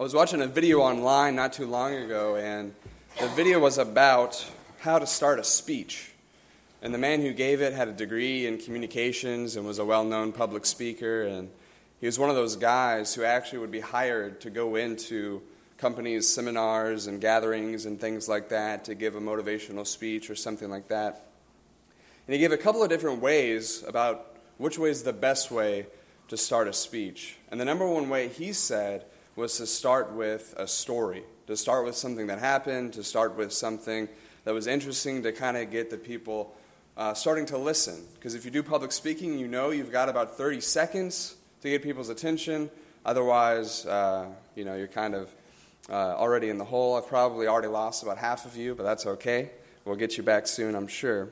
I was watching a video online not too long ago, and the video was about how to start a speech. And the man who gave it had a degree in communications and was a well known public speaker. And he was one of those guys who actually would be hired to go into companies' seminars and gatherings and things like that to give a motivational speech or something like that. And he gave a couple of different ways about which way is the best way to start a speech. And the number one way he said was to start with a story, to start with something that happened, to start with something that was interesting to kind of get the people uh, starting to listen. Because if you do public speaking, you know you've got about 30 seconds to get people's attention. Otherwise, uh, you know, you're kind of uh, already in the hole. I've probably already lost about half of you, but that's okay. We'll get you back soon, I'm sure.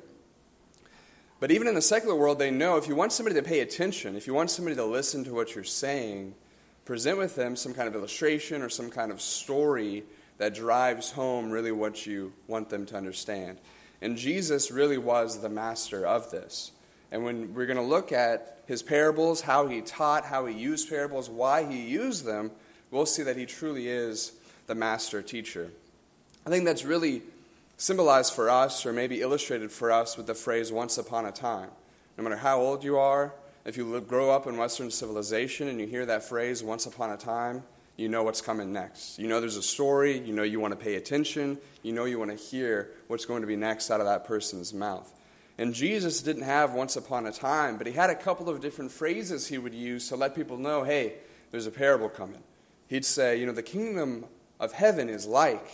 But even in the secular world, they know if you want somebody to pay attention, if you want somebody to listen to what you're saying, present with them some kind of illustration or some kind of story that drives home really what you want them to understand. And Jesus really was the master of this. And when we're going to look at his parables, how he taught, how he used parables, why he used them, we'll see that he truly is the master teacher. I think that's really symbolized for us, or maybe illustrated for us, with the phrase once upon a time. No matter how old you are, if you grow up in Western civilization and you hear that phrase, once upon a time, you know what's coming next. You know there's a story, you know you want to pay attention, you know you want to hear what's going to be next out of that person's mouth. And Jesus didn't have once upon a time, but he had a couple of different phrases he would use to let people know hey, there's a parable coming. He'd say, you know, the kingdom of heaven is like,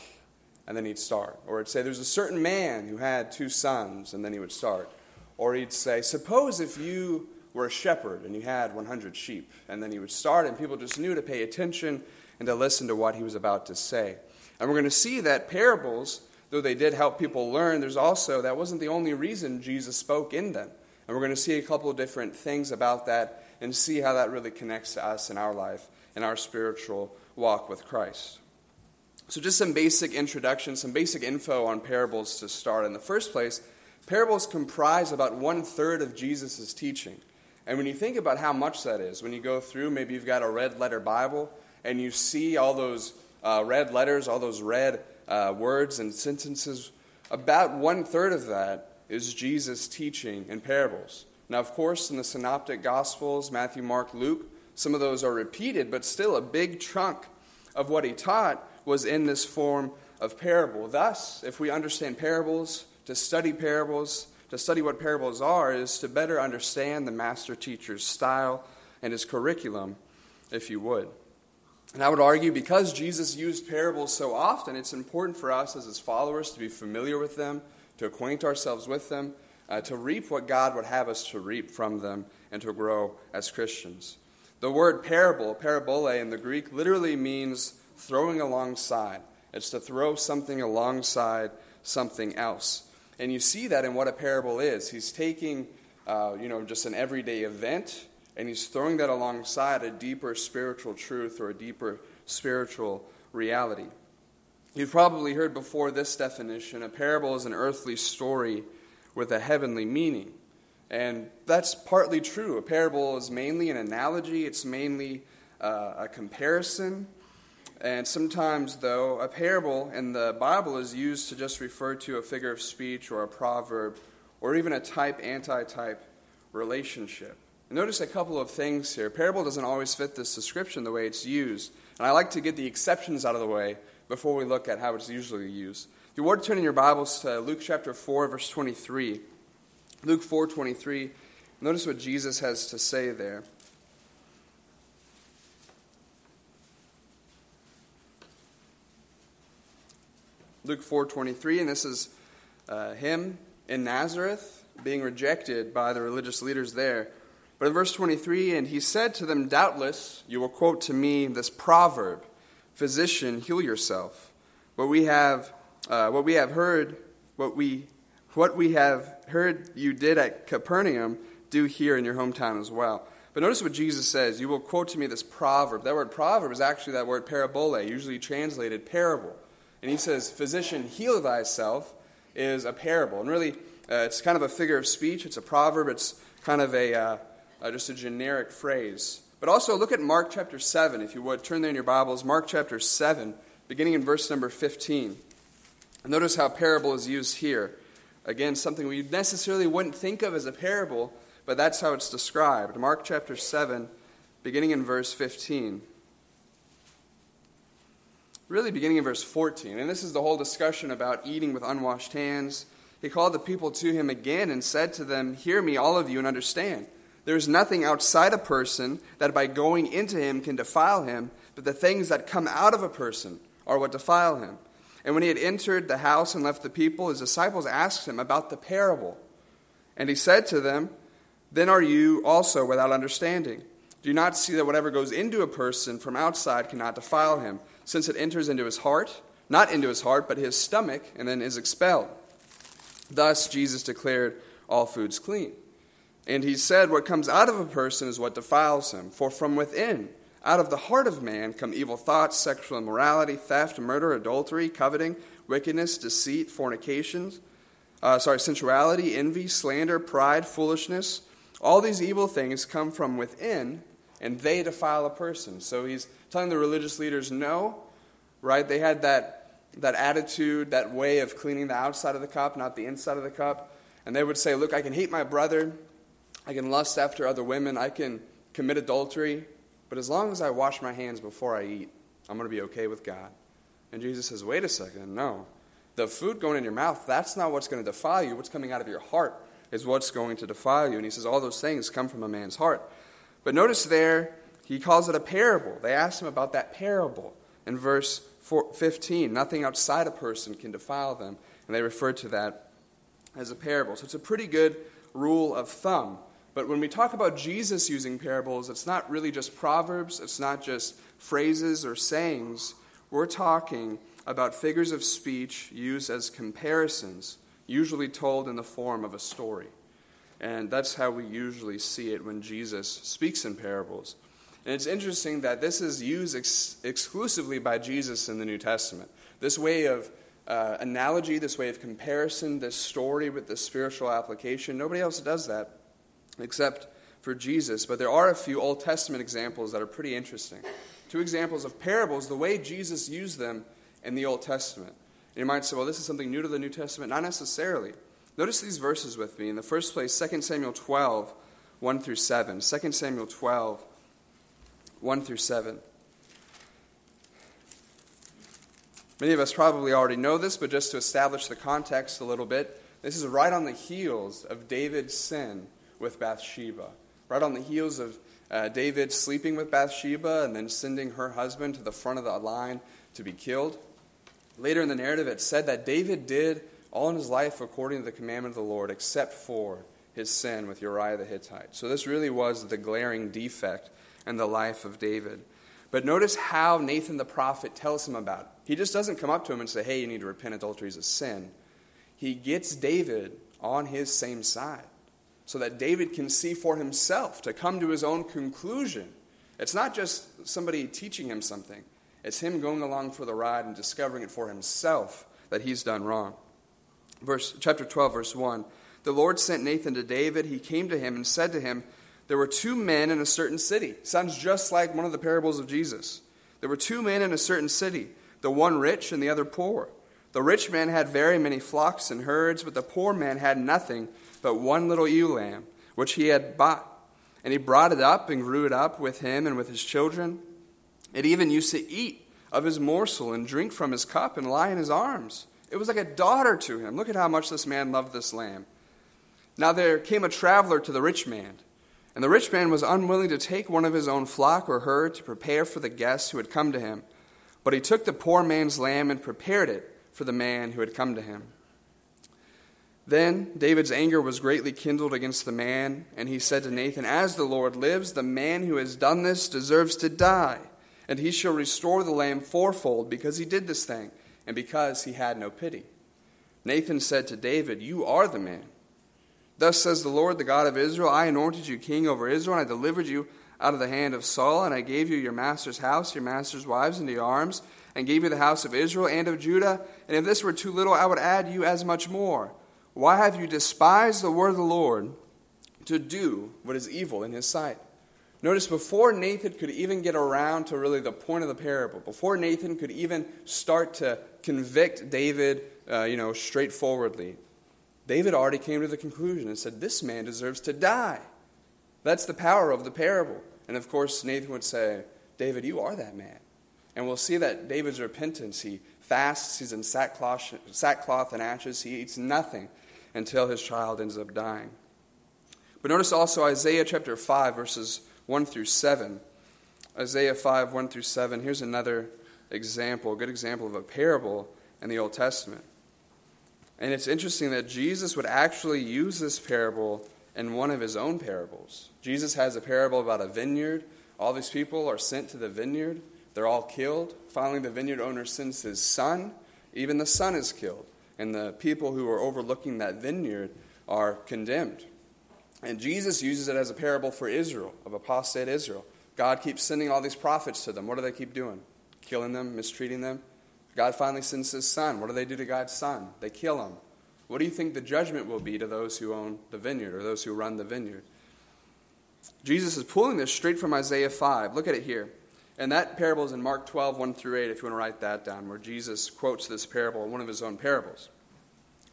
and then he'd start. Or he'd say, there's a certain man who had two sons, and then he would start. Or he'd say, suppose if you were a shepherd and he had 100 sheep. And then he would start, and people just knew to pay attention and to listen to what he was about to say. And we're going to see that parables, though they did help people learn, there's also, that wasn't the only reason Jesus spoke in them. And we're going to see a couple of different things about that and see how that really connects to us in our life, in our spiritual walk with Christ. So, just some basic introduction, some basic info on parables to start. In the first place, parables comprise about one third of Jesus' teaching. And when you think about how much that is, when you go through, maybe you've got a red letter Bible and you see all those uh, red letters, all those red uh, words and sentences, about one third of that is Jesus teaching in parables. Now, of course, in the Synoptic Gospels, Matthew, Mark, Luke, some of those are repeated, but still a big chunk of what he taught was in this form of parable. Thus, if we understand parables, to study parables, to study what parables are is to better understand the master teacher's style and his curriculum, if you would. And I would argue because Jesus used parables so often, it's important for us as his followers to be familiar with them, to acquaint ourselves with them, uh, to reap what God would have us to reap from them, and to grow as Christians. The word parable, parabole in the Greek, literally means throwing alongside. It's to throw something alongside something else. And you see that in what a parable is. He's taking, uh, you know, just an everyday event, and he's throwing that alongside a deeper spiritual truth or a deeper spiritual reality. You've probably heard before this definition a parable is an earthly story with a heavenly meaning. And that's partly true. A parable is mainly an analogy, it's mainly uh, a comparison. And sometimes, though, a parable in the Bible is used to just refer to a figure of speech or a proverb or even a type anti type relationship. notice a couple of things here. Parable doesn't always fit this description the way it's used. And I like to get the exceptions out of the way before we look at how it's usually used. If you were to turn in your Bibles to Luke chapter 4, verse 23, Luke 4 23, notice what Jesus has to say there. Luke 4:23, and this is uh, him in Nazareth being rejected by the religious leaders there. But in verse 23, and he said to them, Doubtless you will quote to me this proverb, Physician, heal yourself. What we have, uh, what we have heard, what we, what we have heard you did at Capernaum, do here in your hometown as well. But notice what Jesus says. You will quote to me this proverb. That word proverb is actually that word parabole, usually translated parable and he says, Physician, heal thyself, is a parable. And really, uh, it's kind of a figure of speech, it's a proverb, it's kind of a, uh, uh, just a generic phrase. But also look at Mark chapter 7, if you would. Turn there in your Bibles. Mark chapter 7, beginning in verse number 15. Notice how parable is used here. Again, something we necessarily wouldn't think of as a parable, but that's how it's described. Mark chapter 7, beginning in verse 15. Really, beginning in verse 14. And this is the whole discussion about eating with unwashed hands. He called the people to him again and said to them, Hear me, all of you, and understand. There is nothing outside a person that by going into him can defile him, but the things that come out of a person are what defile him. And when he had entered the house and left the people, his disciples asked him about the parable. And he said to them, Then are you also without understanding? Do you not see that whatever goes into a person from outside cannot defile him, since it enters into his heart? Not into his heart, but his stomach, and then is expelled. Thus, Jesus declared all foods clean. And he said, What comes out of a person is what defiles him. For from within, out of the heart of man, come evil thoughts, sexual immorality, theft, murder, adultery, coveting, wickedness, deceit, fornications, uh, sorry, sensuality, envy, slander, pride, foolishness. All these evil things come from within, and they defile a person. So he's telling the religious leaders, no, right? They had that that attitude, that way of cleaning the outside of the cup, not the inside of the cup. And they would say, Look, I can hate my brother, I can lust after other women, I can commit adultery, but as long as I wash my hands before I eat, I'm going to be okay with God. And Jesus says, Wait a second, no. The food going in your mouth, that's not what's going to defile you. What's coming out of your heart is what's going to defile you. And he says, All those things come from a man's heart. But notice there, he calls it a parable. They asked him about that parable in verse 15, nothing outside a person can defile them. And they refer to that as a parable. So it's a pretty good rule of thumb. But when we talk about Jesus using parables, it's not really just proverbs, it's not just phrases or sayings. We're talking about figures of speech used as comparisons, usually told in the form of a story. And that's how we usually see it when Jesus speaks in parables. And it's interesting that this is used ex- exclusively by Jesus in the New Testament. This way of uh, analogy, this way of comparison, this story with the spiritual application, nobody else does that except for Jesus. But there are a few Old Testament examples that are pretty interesting. Two examples of parables, the way Jesus used them in the Old Testament. And you might say, well, this is something new to the New Testament. Not necessarily. Notice these verses with me. In the first place, 2 Samuel 12, 1 through 7. 2 Samuel 12, 1 through 7. Many of us probably already know this, but just to establish the context a little bit, this is right on the heels of David's sin with Bathsheba. Right on the heels of uh, David sleeping with Bathsheba and then sending her husband to the front of the line to be killed. Later in the narrative, it said that David did all in his life according to the commandment of the Lord, except for his sin with Uriah the Hittite. So this really was the glaring defect in the life of David. But notice how Nathan the prophet tells him about it. He just doesn't come up to him and say, hey, you need to repent, adultery is a sin. He gets David on his same side so that David can see for himself, to come to his own conclusion. It's not just somebody teaching him something, it's him going along for the ride and discovering it for himself that he's done wrong. Verse, chapter 12, verse 1 The Lord sent Nathan to David. He came to him and said to him, there were two men in a certain city. Sounds just like one of the parables of Jesus. There were two men in a certain city, the one rich and the other poor. The rich man had very many flocks and herds, but the poor man had nothing but one little ewe lamb, which he had bought. And he brought it up and grew it up with him and with his children. It even used to eat of his morsel and drink from his cup and lie in his arms. It was like a daughter to him. Look at how much this man loved this lamb. Now there came a traveler to the rich man and the rich man was unwilling to take one of his own flock or herd to prepare for the guests who had come to him. But he took the poor man's lamb and prepared it for the man who had come to him. Then David's anger was greatly kindled against the man, and he said to Nathan, As the Lord lives, the man who has done this deserves to die, and he shall restore the lamb fourfold because he did this thing, and because he had no pity. Nathan said to David, You are the man. Thus says the Lord, the God of Israel I anointed you king over Israel, and I delivered you out of the hand of Saul, and I gave you your master's house, your master's wives into your arms, and gave you the house of Israel and of Judah. And if this were too little, I would add you as much more. Why have you despised the word of the Lord to do what is evil in his sight? Notice before Nathan could even get around to really the point of the parable, before Nathan could even start to convict David, uh, you know, straightforwardly, David already came to the conclusion and said, This man deserves to die. That's the power of the parable. And of course, Nathan would say, David, you are that man. And we'll see that David's repentance, he fasts, he's in sackcloth, sackcloth and ashes, he eats nothing until his child ends up dying. But notice also Isaiah chapter 5, verses 1 through 7. Isaiah 5, 1 through 7. Here's another example, a good example of a parable in the Old Testament. And it's interesting that Jesus would actually use this parable in one of his own parables. Jesus has a parable about a vineyard. All these people are sent to the vineyard, they're all killed. Finally, the vineyard owner sends his son. Even the son is killed. And the people who are overlooking that vineyard are condemned. And Jesus uses it as a parable for Israel, of apostate Israel. God keeps sending all these prophets to them. What do they keep doing? Killing them, mistreating them. God finally sends his son. What do they do to God's son? They kill him. What do you think the judgment will be to those who own the vineyard or those who run the vineyard? Jesus is pulling this straight from Isaiah 5. Look at it here. And that parable is in Mark 12, 1 through 8, if you want to write that down, where Jesus quotes this parable in one of his own parables.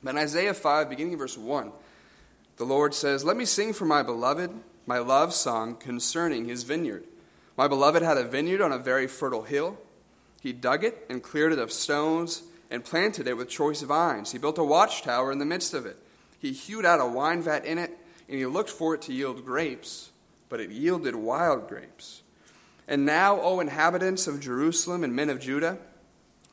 But in Isaiah 5, beginning in verse 1, the Lord says, Let me sing for my beloved my love song concerning his vineyard. My beloved had a vineyard on a very fertile hill. He dug it and cleared it of stones and planted it with choice vines. He built a watchtower in the midst of it. He hewed out a wine vat in it, and he looked for it to yield grapes, but it yielded wild grapes. And now, O inhabitants of Jerusalem and men of Judah,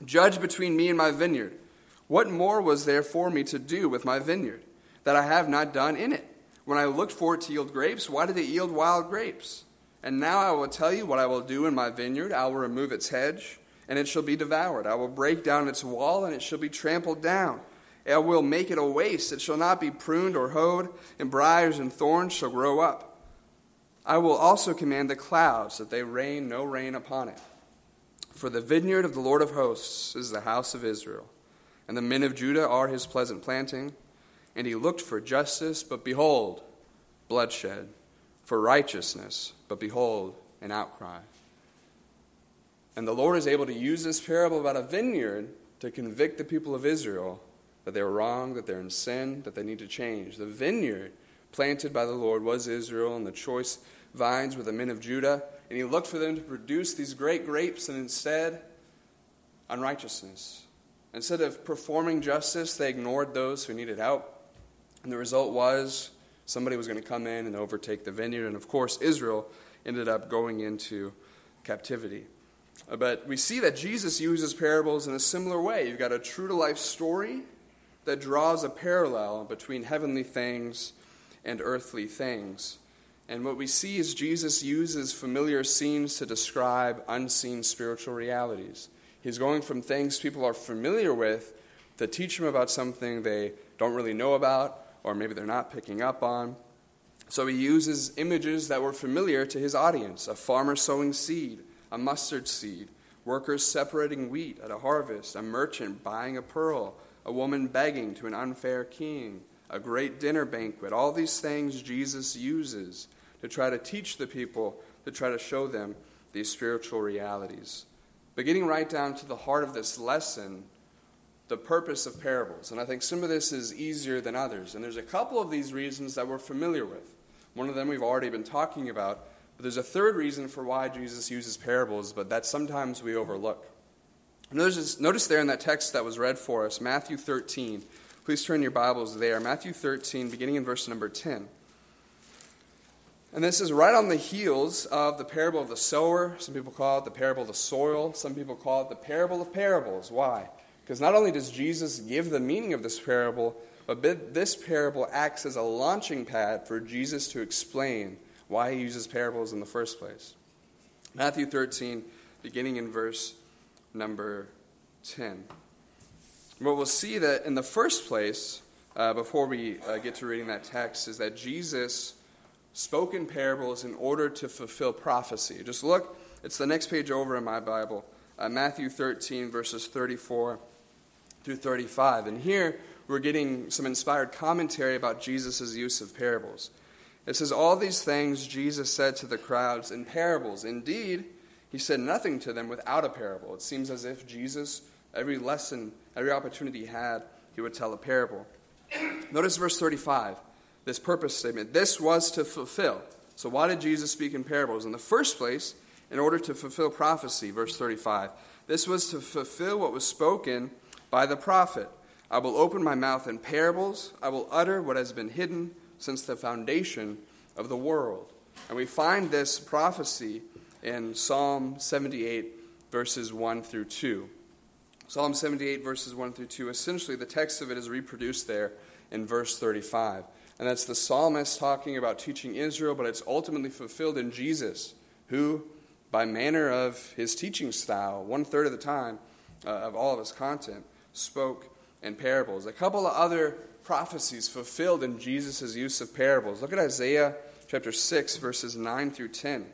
judge between me and my vineyard. What more was there for me to do with my vineyard? that I have not done in it. When I looked for it to yield grapes, why did it yield wild grapes? And now I will tell you what I will do in my vineyard. I will remove its hedge, and it shall be devoured. I will break down its wall, and it shall be trampled down. I will make it a waste. It shall not be pruned or hoed, and briars and thorns shall grow up. I will also command the clouds that they rain no rain upon it. For the vineyard of the Lord of hosts is the house of Israel, and the men of Judah are his pleasant planting. And he looked for justice, but behold, bloodshed, for righteousness, but behold, an outcry. And the Lord is able to use this parable about a vineyard to convict the people of Israel that they're wrong, that they're in sin, that they need to change. The vineyard planted by the Lord was Israel, and the choice vines were the men of Judah. And he looked for them to produce these great grapes, and instead, unrighteousness. Instead of performing justice, they ignored those who needed help. And the result was somebody was going to come in and overtake the vineyard. And of course, Israel ended up going into captivity. But we see that Jesus uses parables in a similar way. You've got a true to life story that draws a parallel between heavenly things and earthly things. And what we see is Jesus uses familiar scenes to describe unseen spiritual realities. He's going from things people are familiar with to teach them about something they don't really know about or maybe they're not picking up on. So he uses images that were familiar to his audience a farmer sowing seed, a mustard seed, workers separating wheat at a harvest, a merchant buying a pearl, a woman begging to an unfair king, a great dinner banquet. All these things Jesus uses to try to teach the people, to try to show them these spiritual realities. But getting right down to the heart of this lesson, the purpose of parables. And I think some of this is easier than others. And there's a couple of these reasons that we're familiar with. One of them we've already been talking about. But there's a third reason for why Jesus uses parables, but that sometimes we overlook. Notice, notice there in that text that was read for us, Matthew 13. Please turn your Bibles there. Matthew 13, beginning in verse number 10. And this is right on the heels of the parable of the sower. Some people call it the parable of the soil. Some people call it the parable of parables. Why? Because not only does Jesus give the meaning of this parable, but this parable acts as a launching pad for Jesus to explain why he uses parables in the first place. Matthew 13, beginning in verse number 10. What we'll see that in the first place, uh, before we uh, get to reading that text, is that Jesus spoke in parables in order to fulfill prophecy. Just look, it's the next page over in my Bible, uh, Matthew 13, verses 34 through 35. And here we're getting some inspired commentary about Jesus' use of parables. It says, All these things Jesus said to the crowds in parables. Indeed, he said nothing to them without a parable. It seems as if Jesus, every lesson, every opportunity he had, he would tell a parable. Notice verse 35, this purpose statement. This was to fulfill. So, why did Jesus speak in parables? In the first place, in order to fulfill prophecy, verse 35. This was to fulfill what was spoken by the prophet. I will open my mouth in parables, I will utter what has been hidden since the foundation of the world. And we find this prophecy in Psalm 78, verses 1 through 2. Psalm 78, verses 1 through 2, essentially the text of it is reproduced there in verse 35. And that's the psalmist talking about teaching Israel, but it's ultimately fulfilled in Jesus, who, by manner of his teaching style, one third of the time uh, of all of his content, spoke in parables. A couple of other prophecies fulfilled in Jesus' use of parables. Look at Isaiah chapter 6, verses 9 through 10.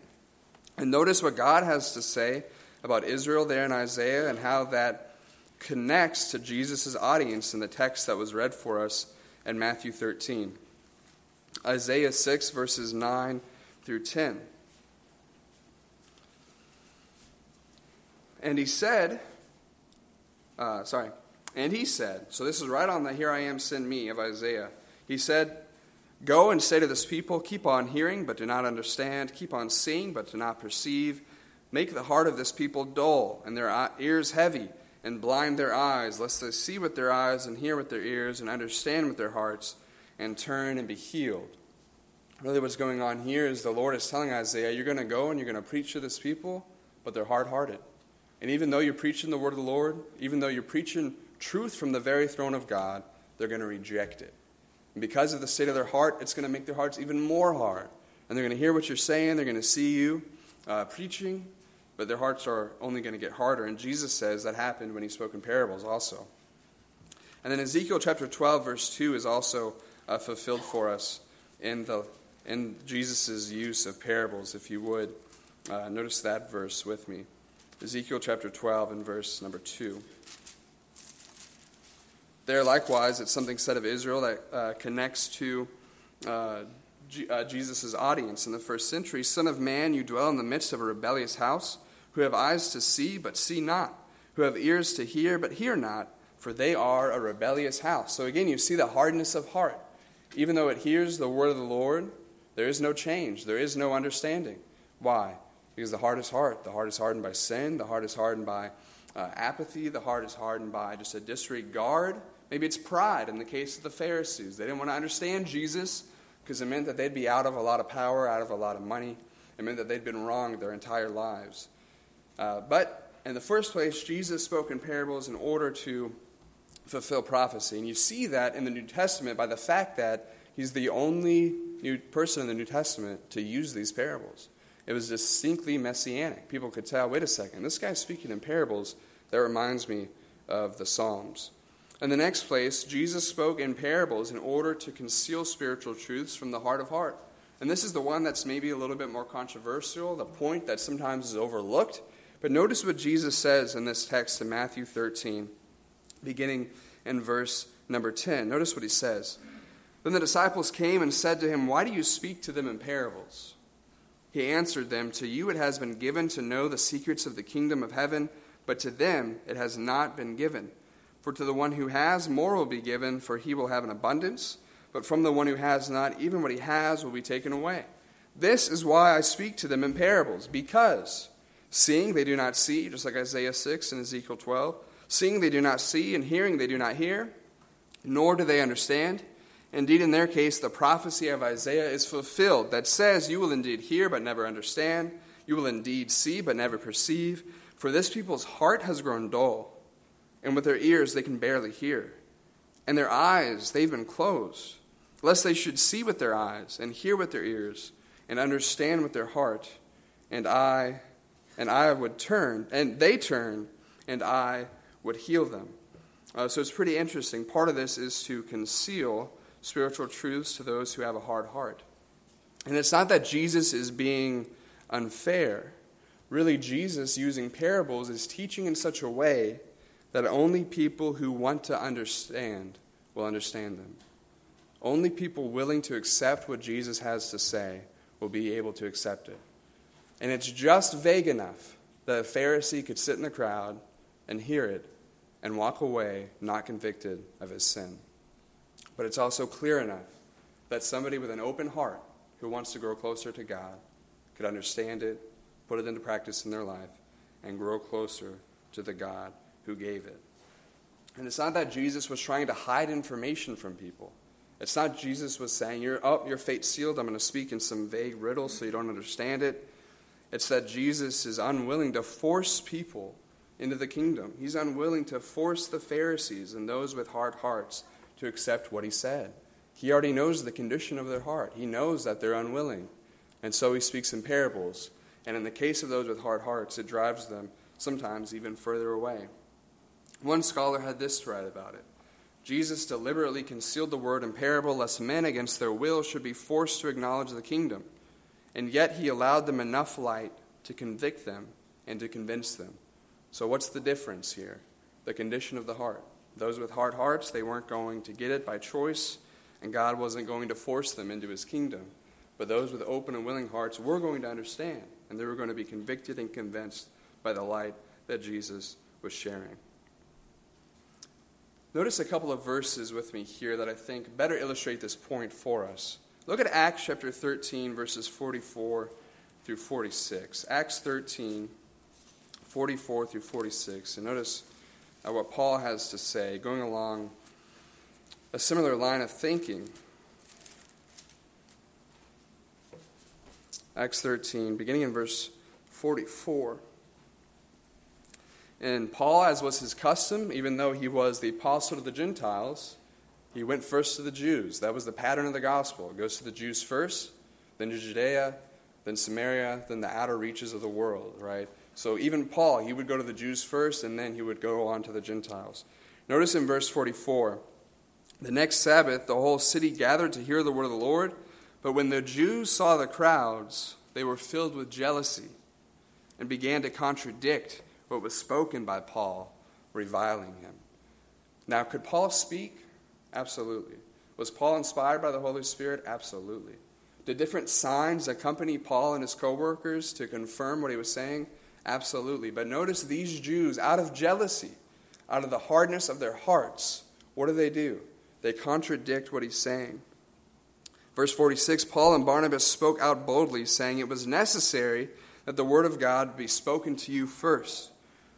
And notice what God has to say about Israel there in Isaiah and how that connects to Jesus' audience in the text that was read for us in Matthew 13. Isaiah 6, verses 9 through 10. And he said, uh, sorry, and he said, so this is right on the Here I Am, Send Me of Isaiah. He said, Go and say to this people, Keep on hearing, but do not understand. Keep on seeing, but do not perceive. Make the heart of this people dull, and their ears heavy, and blind their eyes, lest they see with their eyes, and hear with their ears, and understand with their hearts, and turn and be healed. Really, what's going on here is the Lord is telling Isaiah, You're going to go and you're going to preach to this people, but they're hard hearted. And even though you're preaching the word of the Lord, even though you're preaching truth from the very throne of God, they're going to reject it. And because of the state of their heart, it's going to make their hearts even more hard. And they're going to hear what you're saying, they're going to see you uh, preaching, but their hearts are only going to get harder. And Jesus says that happened when he spoke in parables also. And then Ezekiel chapter 12, verse 2 is also uh, fulfilled for us in, the, in Jesus' use of parables, if you would. Uh, notice that verse with me. Ezekiel chapter 12 and verse number 2. There, likewise, it's something said of Israel that uh, connects to uh, G- uh, Jesus' audience in the first century. Son of man, you dwell in the midst of a rebellious house, who have eyes to see, but see not, who have ears to hear, but hear not, for they are a rebellious house. So again, you see the hardness of heart. Even though it hears the word of the Lord, there is no change, there is no understanding. Why? Because the heart is hard. The heart is hardened by sin, the heart is hardened by uh, apathy, the heart is hardened by just a disregard Maybe it's pride in the case of the Pharisees. They didn't want to understand Jesus because it meant that they'd be out of a lot of power, out of a lot of money. It meant that they'd been wronged their entire lives. Uh, but in the first place, Jesus spoke in parables in order to fulfill prophecy. And you see that in the New Testament by the fact that he's the only new person in the New Testament to use these parables. It was distinctly messianic. People could tell, wait a second, this guy's speaking in parables. That reminds me of the Psalms. In the next place, Jesus spoke in parables in order to conceal spiritual truths from the heart of heart. And this is the one that's maybe a little bit more controversial, the point that sometimes is overlooked. But notice what Jesus says in this text in Matthew 13, beginning in verse number 10. Notice what he says. Then the disciples came and said to him, Why do you speak to them in parables? He answered them, To you it has been given to know the secrets of the kingdom of heaven, but to them it has not been given. For to the one who has, more will be given, for he will have an abundance. But from the one who has not, even what he has will be taken away. This is why I speak to them in parables, because seeing they do not see, just like Isaiah 6 and Ezekiel 12, seeing they do not see, and hearing they do not hear, nor do they understand. Indeed, in their case, the prophecy of Isaiah is fulfilled that says, You will indeed hear, but never understand. You will indeed see, but never perceive. For this people's heart has grown dull and with their ears they can barely hear. And their eyes, they've been closed, lest they should see with their eyes, and hear with their ears, and understand with their heart, and I and I would turn, and they turn, and I would heal them. Uh, so it's pretty interesting. Part of this is to conceal spiritual truths to those who have a hard heart. And it's not that Jesus is being unfair. Really, Jesus, using parables, is teaching in such a way that only people who want to understand will understand them. Only people willing to accept what Jesus has to say will be able to accept it. And it's just vague enough that a Pharisee could sit in the crowd and hear it and walk away not convicted of his sin. But it's also clear enough that somebody with an open heart who wants to grow closer to God could understand it, put it into practice in their life, and grow closer to the God who gave it. And it's not that Jesus was trying to hide information from people. It's not Jesus was saying, You're up, oh, your fate's sealed. I'm going to speak in some vague riddle so you don't understand it. It's that Jesus is unwilling to force people into the kingdom. He's unwilling to force the Pharisees and those with hard hearts to accept what he said. He already knows the condition of their heart, he knows that they're unwilling. And so he speaks in parables. And in the case of those with hard hearts, it drives them sometimes even further away. One scholar had this to write about it Jesus deliberately concealed the word in parable, lest men against their will should be forced to acknowledge the kingdom. And yet he allowed them enough light to convict them and to convince them. So, what's the difference here? The condition of the heart. Those with hard hearts, they weren't going to get it by choice, and God wasn't going to force them into his kingdom. But those with open and willing hearts were going to understand, and they were going to be convicted and convinced by the light that Jesus was sharing. Notice a couple of verses with me here that I think better illustrate this point for us. Look at Acts chapter 13, verses 44 through 46. Acts 13, 44 through 46. And notice uh, what Paul has to say, going along a similar line of thinking. Acts 13, beginning in verse 44. And Paul, as was his custom, even though he was the apostle to the Gentiles, he went first to the Jews. That was the pattern of the gospel. It goes to the Jews first, then to Judea, then Samaria, then the outer reaches of the world, right? So even Paul, he would go to the Jews first, and then he would go on to the Gentiles. Notice in verse 44 the next Sabbath, the whole city gathered to hear the word of the Lord. But when the Jews saw the crowds, they were filled with jealousy and began to contradict what was spoken by Paul, reviling him. Now, could Paul speak? Absolutely. Was Paul inspired by the Holy Spirit? Absolutely. Did different signs accompany Paul and his co workers to confirm what he was saying? Absolutely. But notice these Jews, out of jealousy, out of the hardness of their hearts, what do they do? They contradict what he's saying. Verse 46 Paul and Barnabas spoke out boldly, saying, It was necessary that the word of God be spoken to you first,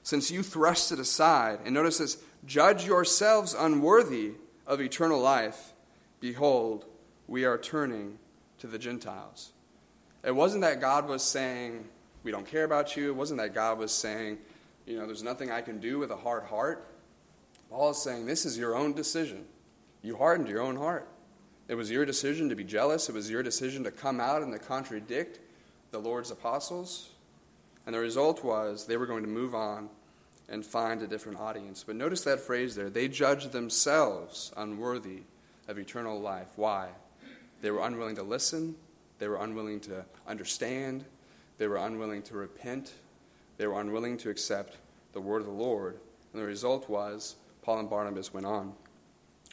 since you thrust it aside. And notice this judge yourselves unworthy of eternal life. Behold, we are turning to the Gentiles. It wasn't that God was saying, We don't care about you. It wasn't that God was saying, You know, there's nothing I can do with a hard heart. Paul is saying, This is your own decision. You hardened your own heart. It was your decision to be jealous. It was your decision to come out and to contradict the Lord's apostles. And the result was they were going to move on and find a different audience. But notice that phrase there. They judged themselves unworthy of eternal life. Why? They were unwilling to listen. They were unwilling to understand. They were unwilling to repent. They were unwilling to accept the word of the Lord. And the result was Paul and Barnabas went on.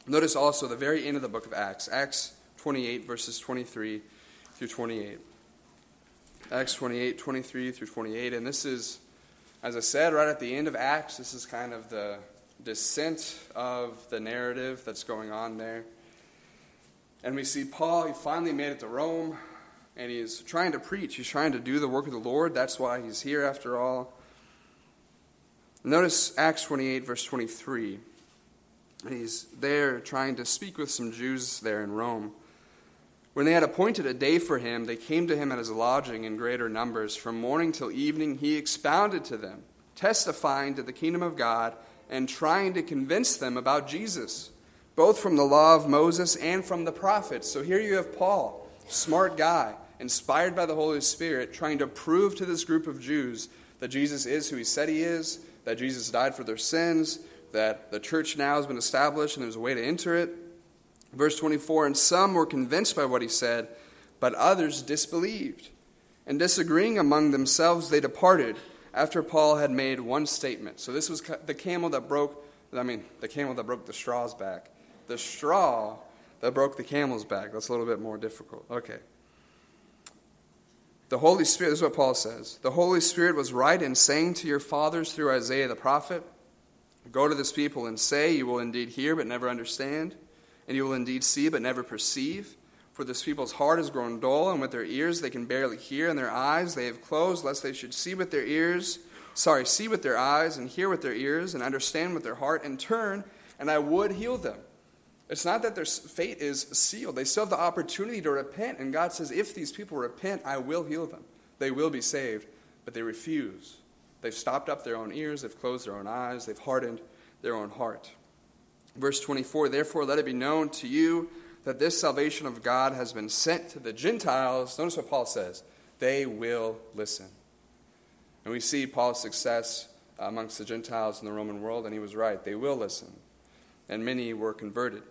Notice also the very end of the book of Acts, Acts 28, verses 23 through 28. Acts 28, 23 through 28. And this is, as I said, right at the end of Acts, this is kind of the descent of the narrative that's going on there. And we see Paul, he finally made it to Rome, and he's trying to preach. He's trying to do the work of the Lord. That's why he's here, after all. Notice Acts 28, verse 23. He's there trying to speak with some Jews there in Rome. When they had appointed a day for him, they came to him at his lodging in greater numbers. From morning till evening, he expounded to them, testifying to the kingdom of God and trying to convince them about Jesus, both from the law of Moses and from the prophets. So here you have Paul, smart guy, inspired by the Holy Spirit, trying to prove to this group of Jews that Jesus is who he said he is, that Jesus died for their sins, that the church now has been established and there's a way to enter it. Verse 24 And some were convinced by what he said, but others disbelieved. And disagreeing among themselves, they departed after Paul had made one statement. So this was the camel that broke, I mean, the camel that broke the straw's back. The straw that broke the camel's back. That's a little bit more difficult. Okay. The Holy Spirit, this is what Paul says. The Holy Spirit was right in saying to your fathers through Isaiah the prophet, Go to this people and say, You will indeed hear, but never understand, and you will indeed see, but never perceive. For this people's heart has grown dull, and with their ears they can barely hear, and their eyes they have closed, lest they should see with their ears, sorry, see with their eyes, and hear with their ears, and understand with their heart, and turn, and I would heal them. It's not that their fate is sealed. They still have the opportunity to repent, and God says, if these people repent, I will heal them. They will be saved, but they refuse. They've stopped up their own ears, they've closed their own eyes, they've hardened their own heart. Verse 24 Therefore, let it be known to you that this salvation of God has been sent to the Gentiles. Notice what Paul says they will listen. And we see Paul's success amongst the Gentiles in the Roman world, and he was right. They will listen. And many were converted.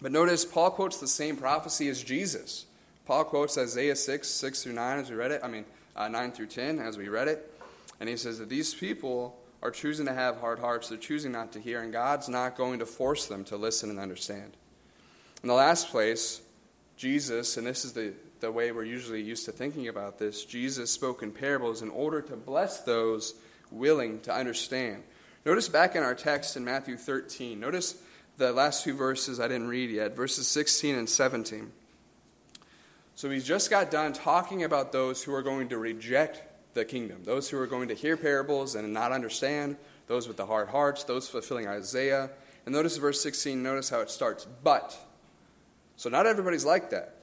But notice, Paul quotes the same prophecy as Jesus. Paul quotes Isaiah 6, 6 through 9 as we read it. I mean, uh, 9 through 10 as we read it. And he says that these people are choosing to have hard hearts. They're choosing not to hear, and God's not going to force them to listen and understand. In the last place, Jesus, and this is the, the way we're usually used to thinking about this, Jesus spoke in parables in order to bless those willing to understand. Notice back in our text in Matthew 13, notice the last two verses I didn't read yet, verses 16 and 17. So he's just got done talking about those who are going to reject the kingdom, those who are going to hear parables and not understand, those with the hard hearts, those fulfilling Isaiah. And notice verse 16, notice how it starts. But so not everybody's like that.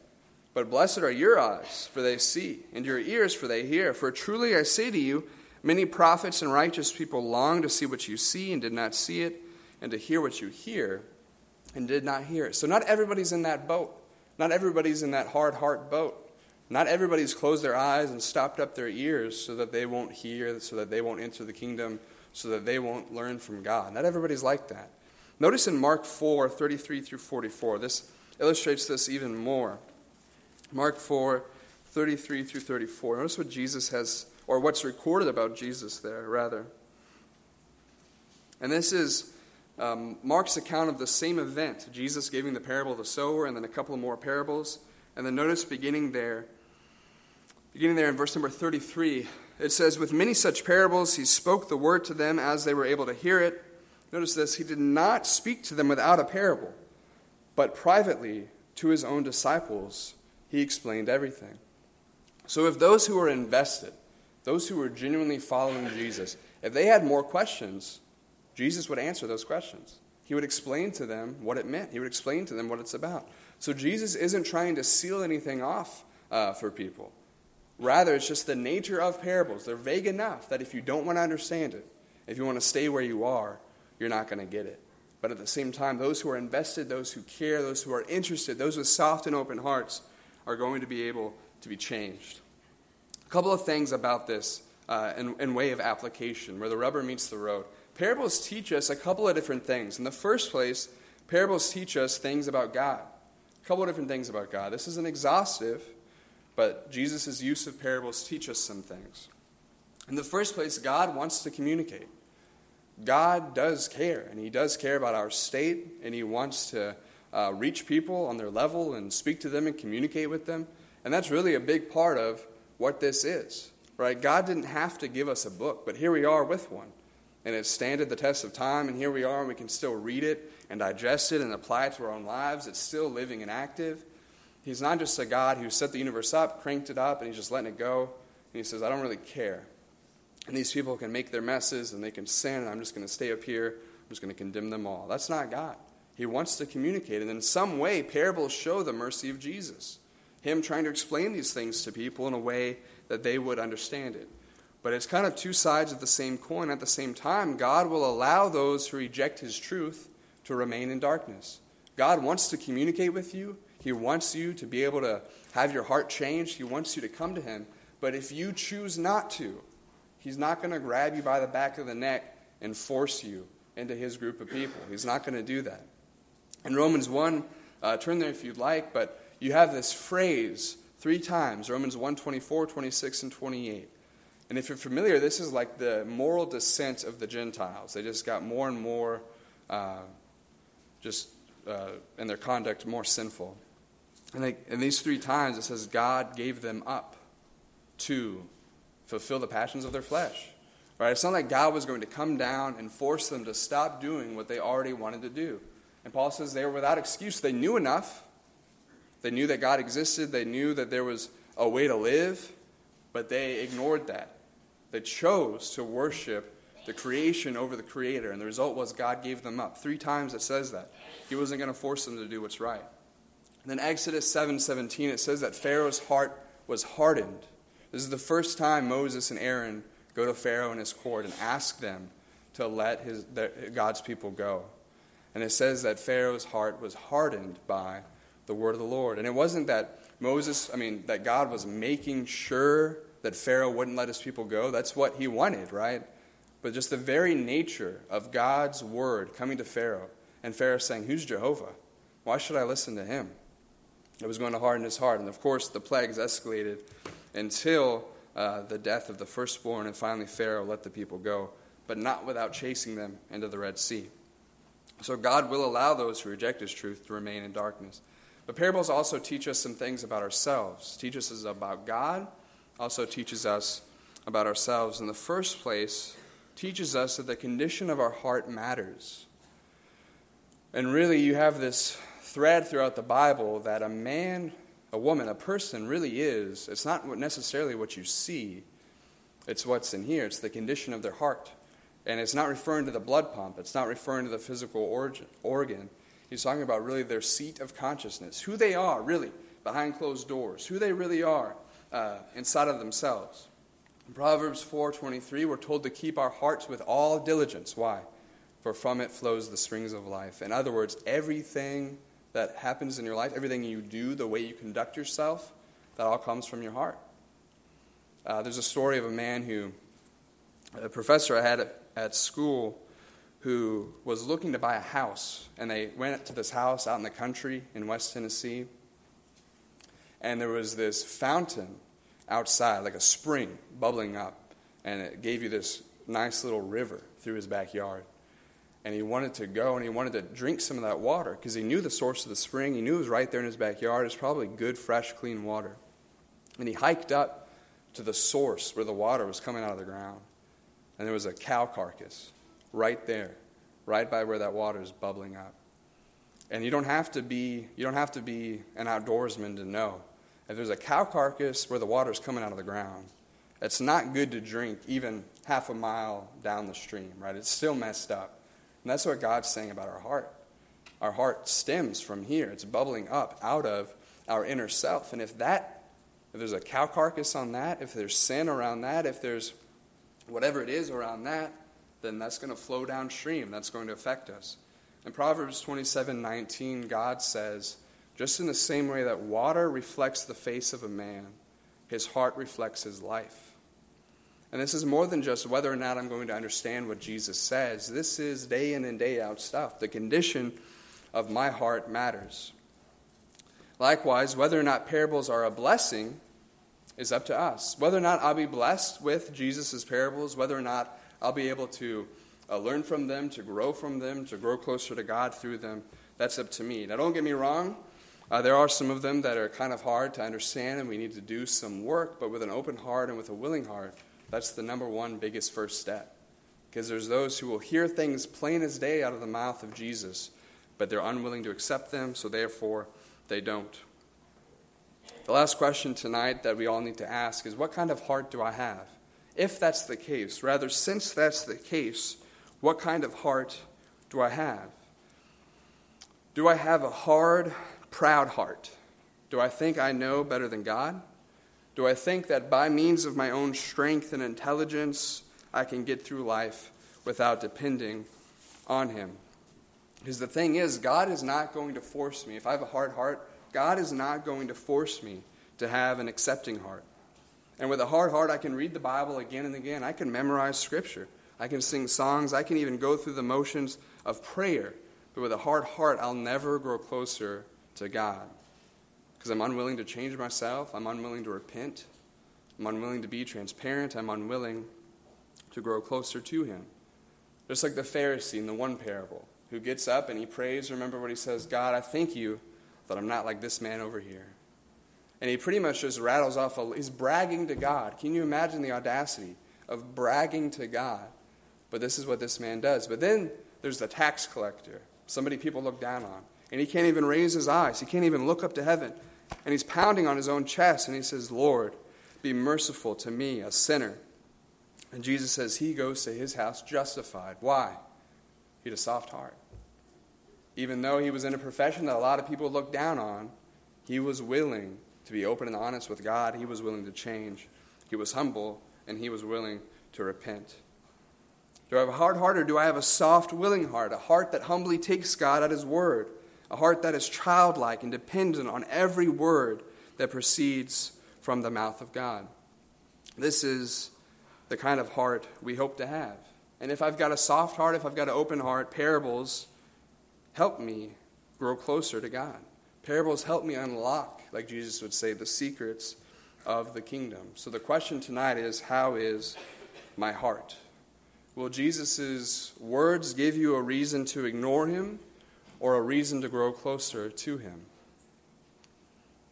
But blessed are your eyes, for they see, and your ears, for they hear. For truly I say to you, many prophets and righteous people long to see what you see and did not see it, and to hear what you hear and did not hear it. So not everybody's in that boat. Not everybody's in that hard heart boat. Not everybody's closed their eyes and stopped up their ears so that they won't hear, so that they won't enter the kingdom, so that they won't learn from God. Not everybody's like that. Notice in Mark 4 33 through 44, this illustrates this even more. Mark 4 33 through 34. Notice what Jesus has, or what's recorded about Jesus there, rather. And this is um, Mark's account of the same event Jesus giving the parable of the sower, and then a couple more parables. And then notice beginning there, beginning there in verse number 33, it says, With many such parables, he spoke the word to them as they were able to hear it. Notice this, he did not speak to them without a parable. But privately, to his own disciples, he explained everything. So if those who were invested, those who were genuinely following Jesus, if they had more questions, Jesus would answer those questions. He would explain to them what it meant, he would explain to them what it's about. So Jesus isn't trying to seal anything off uh, for people. Rather, it's just the nature of parables. They're vague enough that if you don't want to understand it, if you want to stay where you are, you're not going to get it. But at the same time, those who are invested, those who care, those who are interested, those with soft and open hearts are going to be able to be changed. A couple of things about this uh, in, in way of application, where the rubber meets the road. Parables teach us a couple of different things. In the first place, parables teach us things about God. A couple of different things about God. This isn't exhaustive, but Jesus' use of parables teach us some things. In the first place, God wants to communicate. God does care, and He does care about our state, and He wants to uh, reach people on their level and speak to them and communicate with them. And that's really a big part of what this is, right? God didn't have to give us a book, but here we are with one. And it's standed the test of time, and here we are, and we can still read it and digest it and apply it to our own lives. It's still living and active. He's not just a God who set the universe up, cranked it up, and He's just letting it go. And He says, I don't really care. And these people can make their messes and they can sin, and I'm just going to stay up here. I'm just going to condemn them all. That's not God. He wants to communicate. And in some way, parables show the mercy of Jesus. Him trying to explain these things to people in a way that they would understand it. But it's kind of two sides of the same coin. At the same time, God will allow those who reject His truth to remain in darkness. God wants to communicate with you. He wants you to be able to have your heart changed. He wants you to come to Him. But if you choose not to, He's not going to grab you by the back of the neck and force you into his group of people. He's not going to do that. In Romans 1, uh, turn there if you'd like, but you have this phrase three times Romans 1 24, 26, and 28. And if you're familiar, this is like the moral descent of the Gentiles. They just got more and more uh, just uh, and their conduct more sinful. And they, in these three times, it says God gave them up to fulfill the passions of their flesh. Right? It's not like God was going to come down and force them to stop doing what they already wanted to do. And Paul says they were without excuse. They knew enough. They knew that God existed. They knew that there was a way to live, but they ignored that. They chose to worship the creation over the creator, and the result was God gave them up. Three times it says that. He wasn't going to force them to do what's right. Then Exodus 7:17 it says that Pharaoh's heart was hardened. This is the first time Moses and Aaron go to Pharaoh and his court and ask them to let his, their, God's people go. And it says that Pharaoh's heart was hardened by the word of the Lord. And it wasn't that Moses, I mean, that God was making sure that Pharaoh wouldn't let his people go. That's what he wanted, right? But just the very nature of God's word coming to Pharaoh, and Pharaoh saying, Who's Jehovah? Why should I listen to him? It was going to harden his heart. And of course, the plagues escalated until uh, the death of the firstborn, and finally Pharaoh let the people go, but not without chasing them into the Red Sea. So God will allow those who reject his truth to remain in darkness. But parables also teach us some things about ourselves, teach us about God, also teaches us about ourselves. In the first place, teaches us that the condition of our heart matters. And really, you have this thread throughout the Bible that a man, a woman, a person really is. It's not necessarily what you see, it's what's in here. It's the condition of their heart. And it's not referring to the blood pump, it's not referring to the physical organ. He's talking about really their seat of consciousness, who they are really behind closed doors, who they really are uh, inside of themselves. In Proverbs 4:23, we're told to keep our hearts with all diligence. Why? For from it flows the springs of life. In other words, everything that happens in your life, everything you do, the way you conduct yourself, that all comes from your heart. Uh, there's a story of a man who, a professor I had at, at school, who was looking to buy a house. And they went to this house out in the country in West Tennessee. And there was this fountain outside, like a spring bubbling up. And it gave you this nice little river through his backyard. And he wanted to go and he wanted to drink some of that water because he knew the source of the spring. He knew it was right there in his backyard. It's probably good, fresh, clean water. And he hiked up to the source where the water was coming out of the ground. And there was a cow carcass right there, right by where that water is bubbling up. And you don't have to be you don't have to be an outdoorsman to know. If there's a cow carcass where the water is coming out of the ground, it's not good to drink even half a mile down the stream, right? It's still messed up. And that's what God's saying about our heart. Our heart stems from here. It's bubbling up out of our inner self. And if that if there's a cow carcass on that, if there's sin around that, if there's whatever it is around that, then that's going to flow downstream. That's going to affect us. In Proverbs 27 19, God says, just in the same way that water reflects the face of a man, his heart reflects his life. And this is more than just whether or not I'm going to understand what Jesus says. This is day in and day out stuff. The condition of my heart matters. Likewise, whether or not parables are a blessing is up to us. Whether or not I'll be blessed with Jesus' parables, whether or not I'll be able to uh, learn from them, to grow from them, to grow closer to God through them. That's up to me. Now, don't get me wrong. Uh, there are some of them that are kind of hard to understand, and we need to do some work, but with an open heart and with a willing heart, that's the number one biggest first step. Because there's those who will hear things plain as day out of the mouth of Jesus, but they're unwilling to accept them, so therefore they don't. The last question tonight that we all need to ask is what kind of heart do I have? if that's the case. Rather, since that's the case, what kind of heart do I have? Do I have a hard, proud heart? Do I think I know better than God? Do I think that by means of my own strength and intelligence, I can get through life without depending on Him? Because the thing is, God is not going to force me. If I have a hard heart, God is not going to force me to have an accepting heart. And with a hard heart, I can read the Bible again and again. I can memorize Scripture. I can sing songs. I can even go through the motions of prayer. But with a hard heart, I'll never grow closer to God. Because I'm unwilling to change myself. I'm unwilling to repent. I'm unwilling to be transparent. I'm unwilling to grow closer to Him. Just like the Pharisee in the one parable. who gets up and he prays. Remember what he says God, I thank you that I'm not like this man over here. And he pretty much just rattles off, a, he's bragging to God. Can you imagine the audacity of bragging to God? But this is what this man does. But then there's the tax collector, somebody people look down on. And he can't even raise his eyes, he can't even look up to heaven. And he's pounding on his own chest and he says, Lord, be merciful to me, a sinner. And Jesus says he goes to his house justified. Why? He had a soft heart. Even though he was in a profession that a lot of people looked down on, he was willing to be open and honest with God. He was willing to change. He was humble, and he was willing to repent. Do I have a hard heart, or do I have a soft, willing heart? A heart that humbly takes God at his word. A heart that is childlike and dependent on every word that proceeds from the mouth of God. This is the kind of heart we hope to have. And if I've got a soft heart, if I've got an open heart, parables help me grow closer to God. Parables help me unlock, like Jesus would say, the secrets of the kingdom. So the question tonight is how is my heart? Will Jesus' words give you a reason to ignore him or a reason to grow closer to him?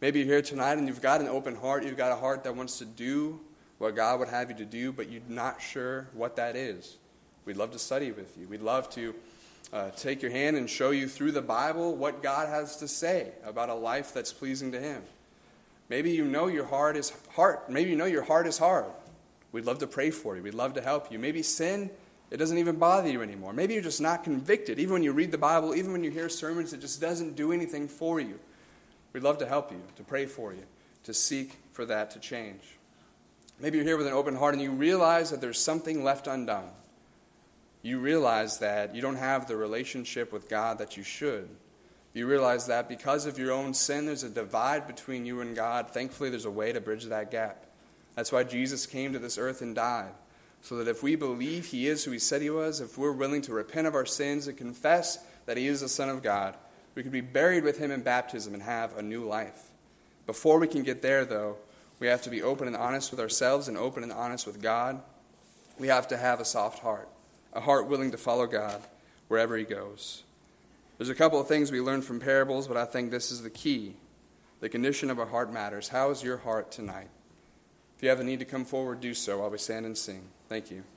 Maybe you're here tonight and you've got an open heart, you've got a heart that wants to do what God would have you to do, but you're not sure what that is. We'd love to study with you. We'd love to uh, take your hand and show you through the Bible what God has to say about a life that's pleasing to Him. Maybe you know your heart is heart. Maybe you know your heart is hard. We'd love to pray for you. We'd love to help you. Maybe sin, it doesn't even bother you anymore. Maybe you're just not convicted. Even when you read the Bible, even when you hear sermons, it just doesn't do anything for you. We'd love to help you, to pray for you, to seek for that to change. Maybe you're here with an open heart and you realize that there's something left undone. You realize that you don't have the relationship with God that you should. You realize that because of your own sin, there's a divide between you and God. Thankfully, there's a way to bridge that gap. That's why Jesus came to this earth and died. So that if we believe He is who He said He was, if we're willing to repent of our sins and confess that He is the Son of God, we can be buried with Him in baptism and have a new life. Before we can get there, though, we have to be open and honest with ourselves and open and honest with God. We have to have a soft heart, a heart willing to follow God wherever He goes. There's a couple of things we learn from parables, but I think this is the key. The condition of our heart matters. How is your heart tonight? If you have a need to come forward, do so while we stand and sing. Thank you.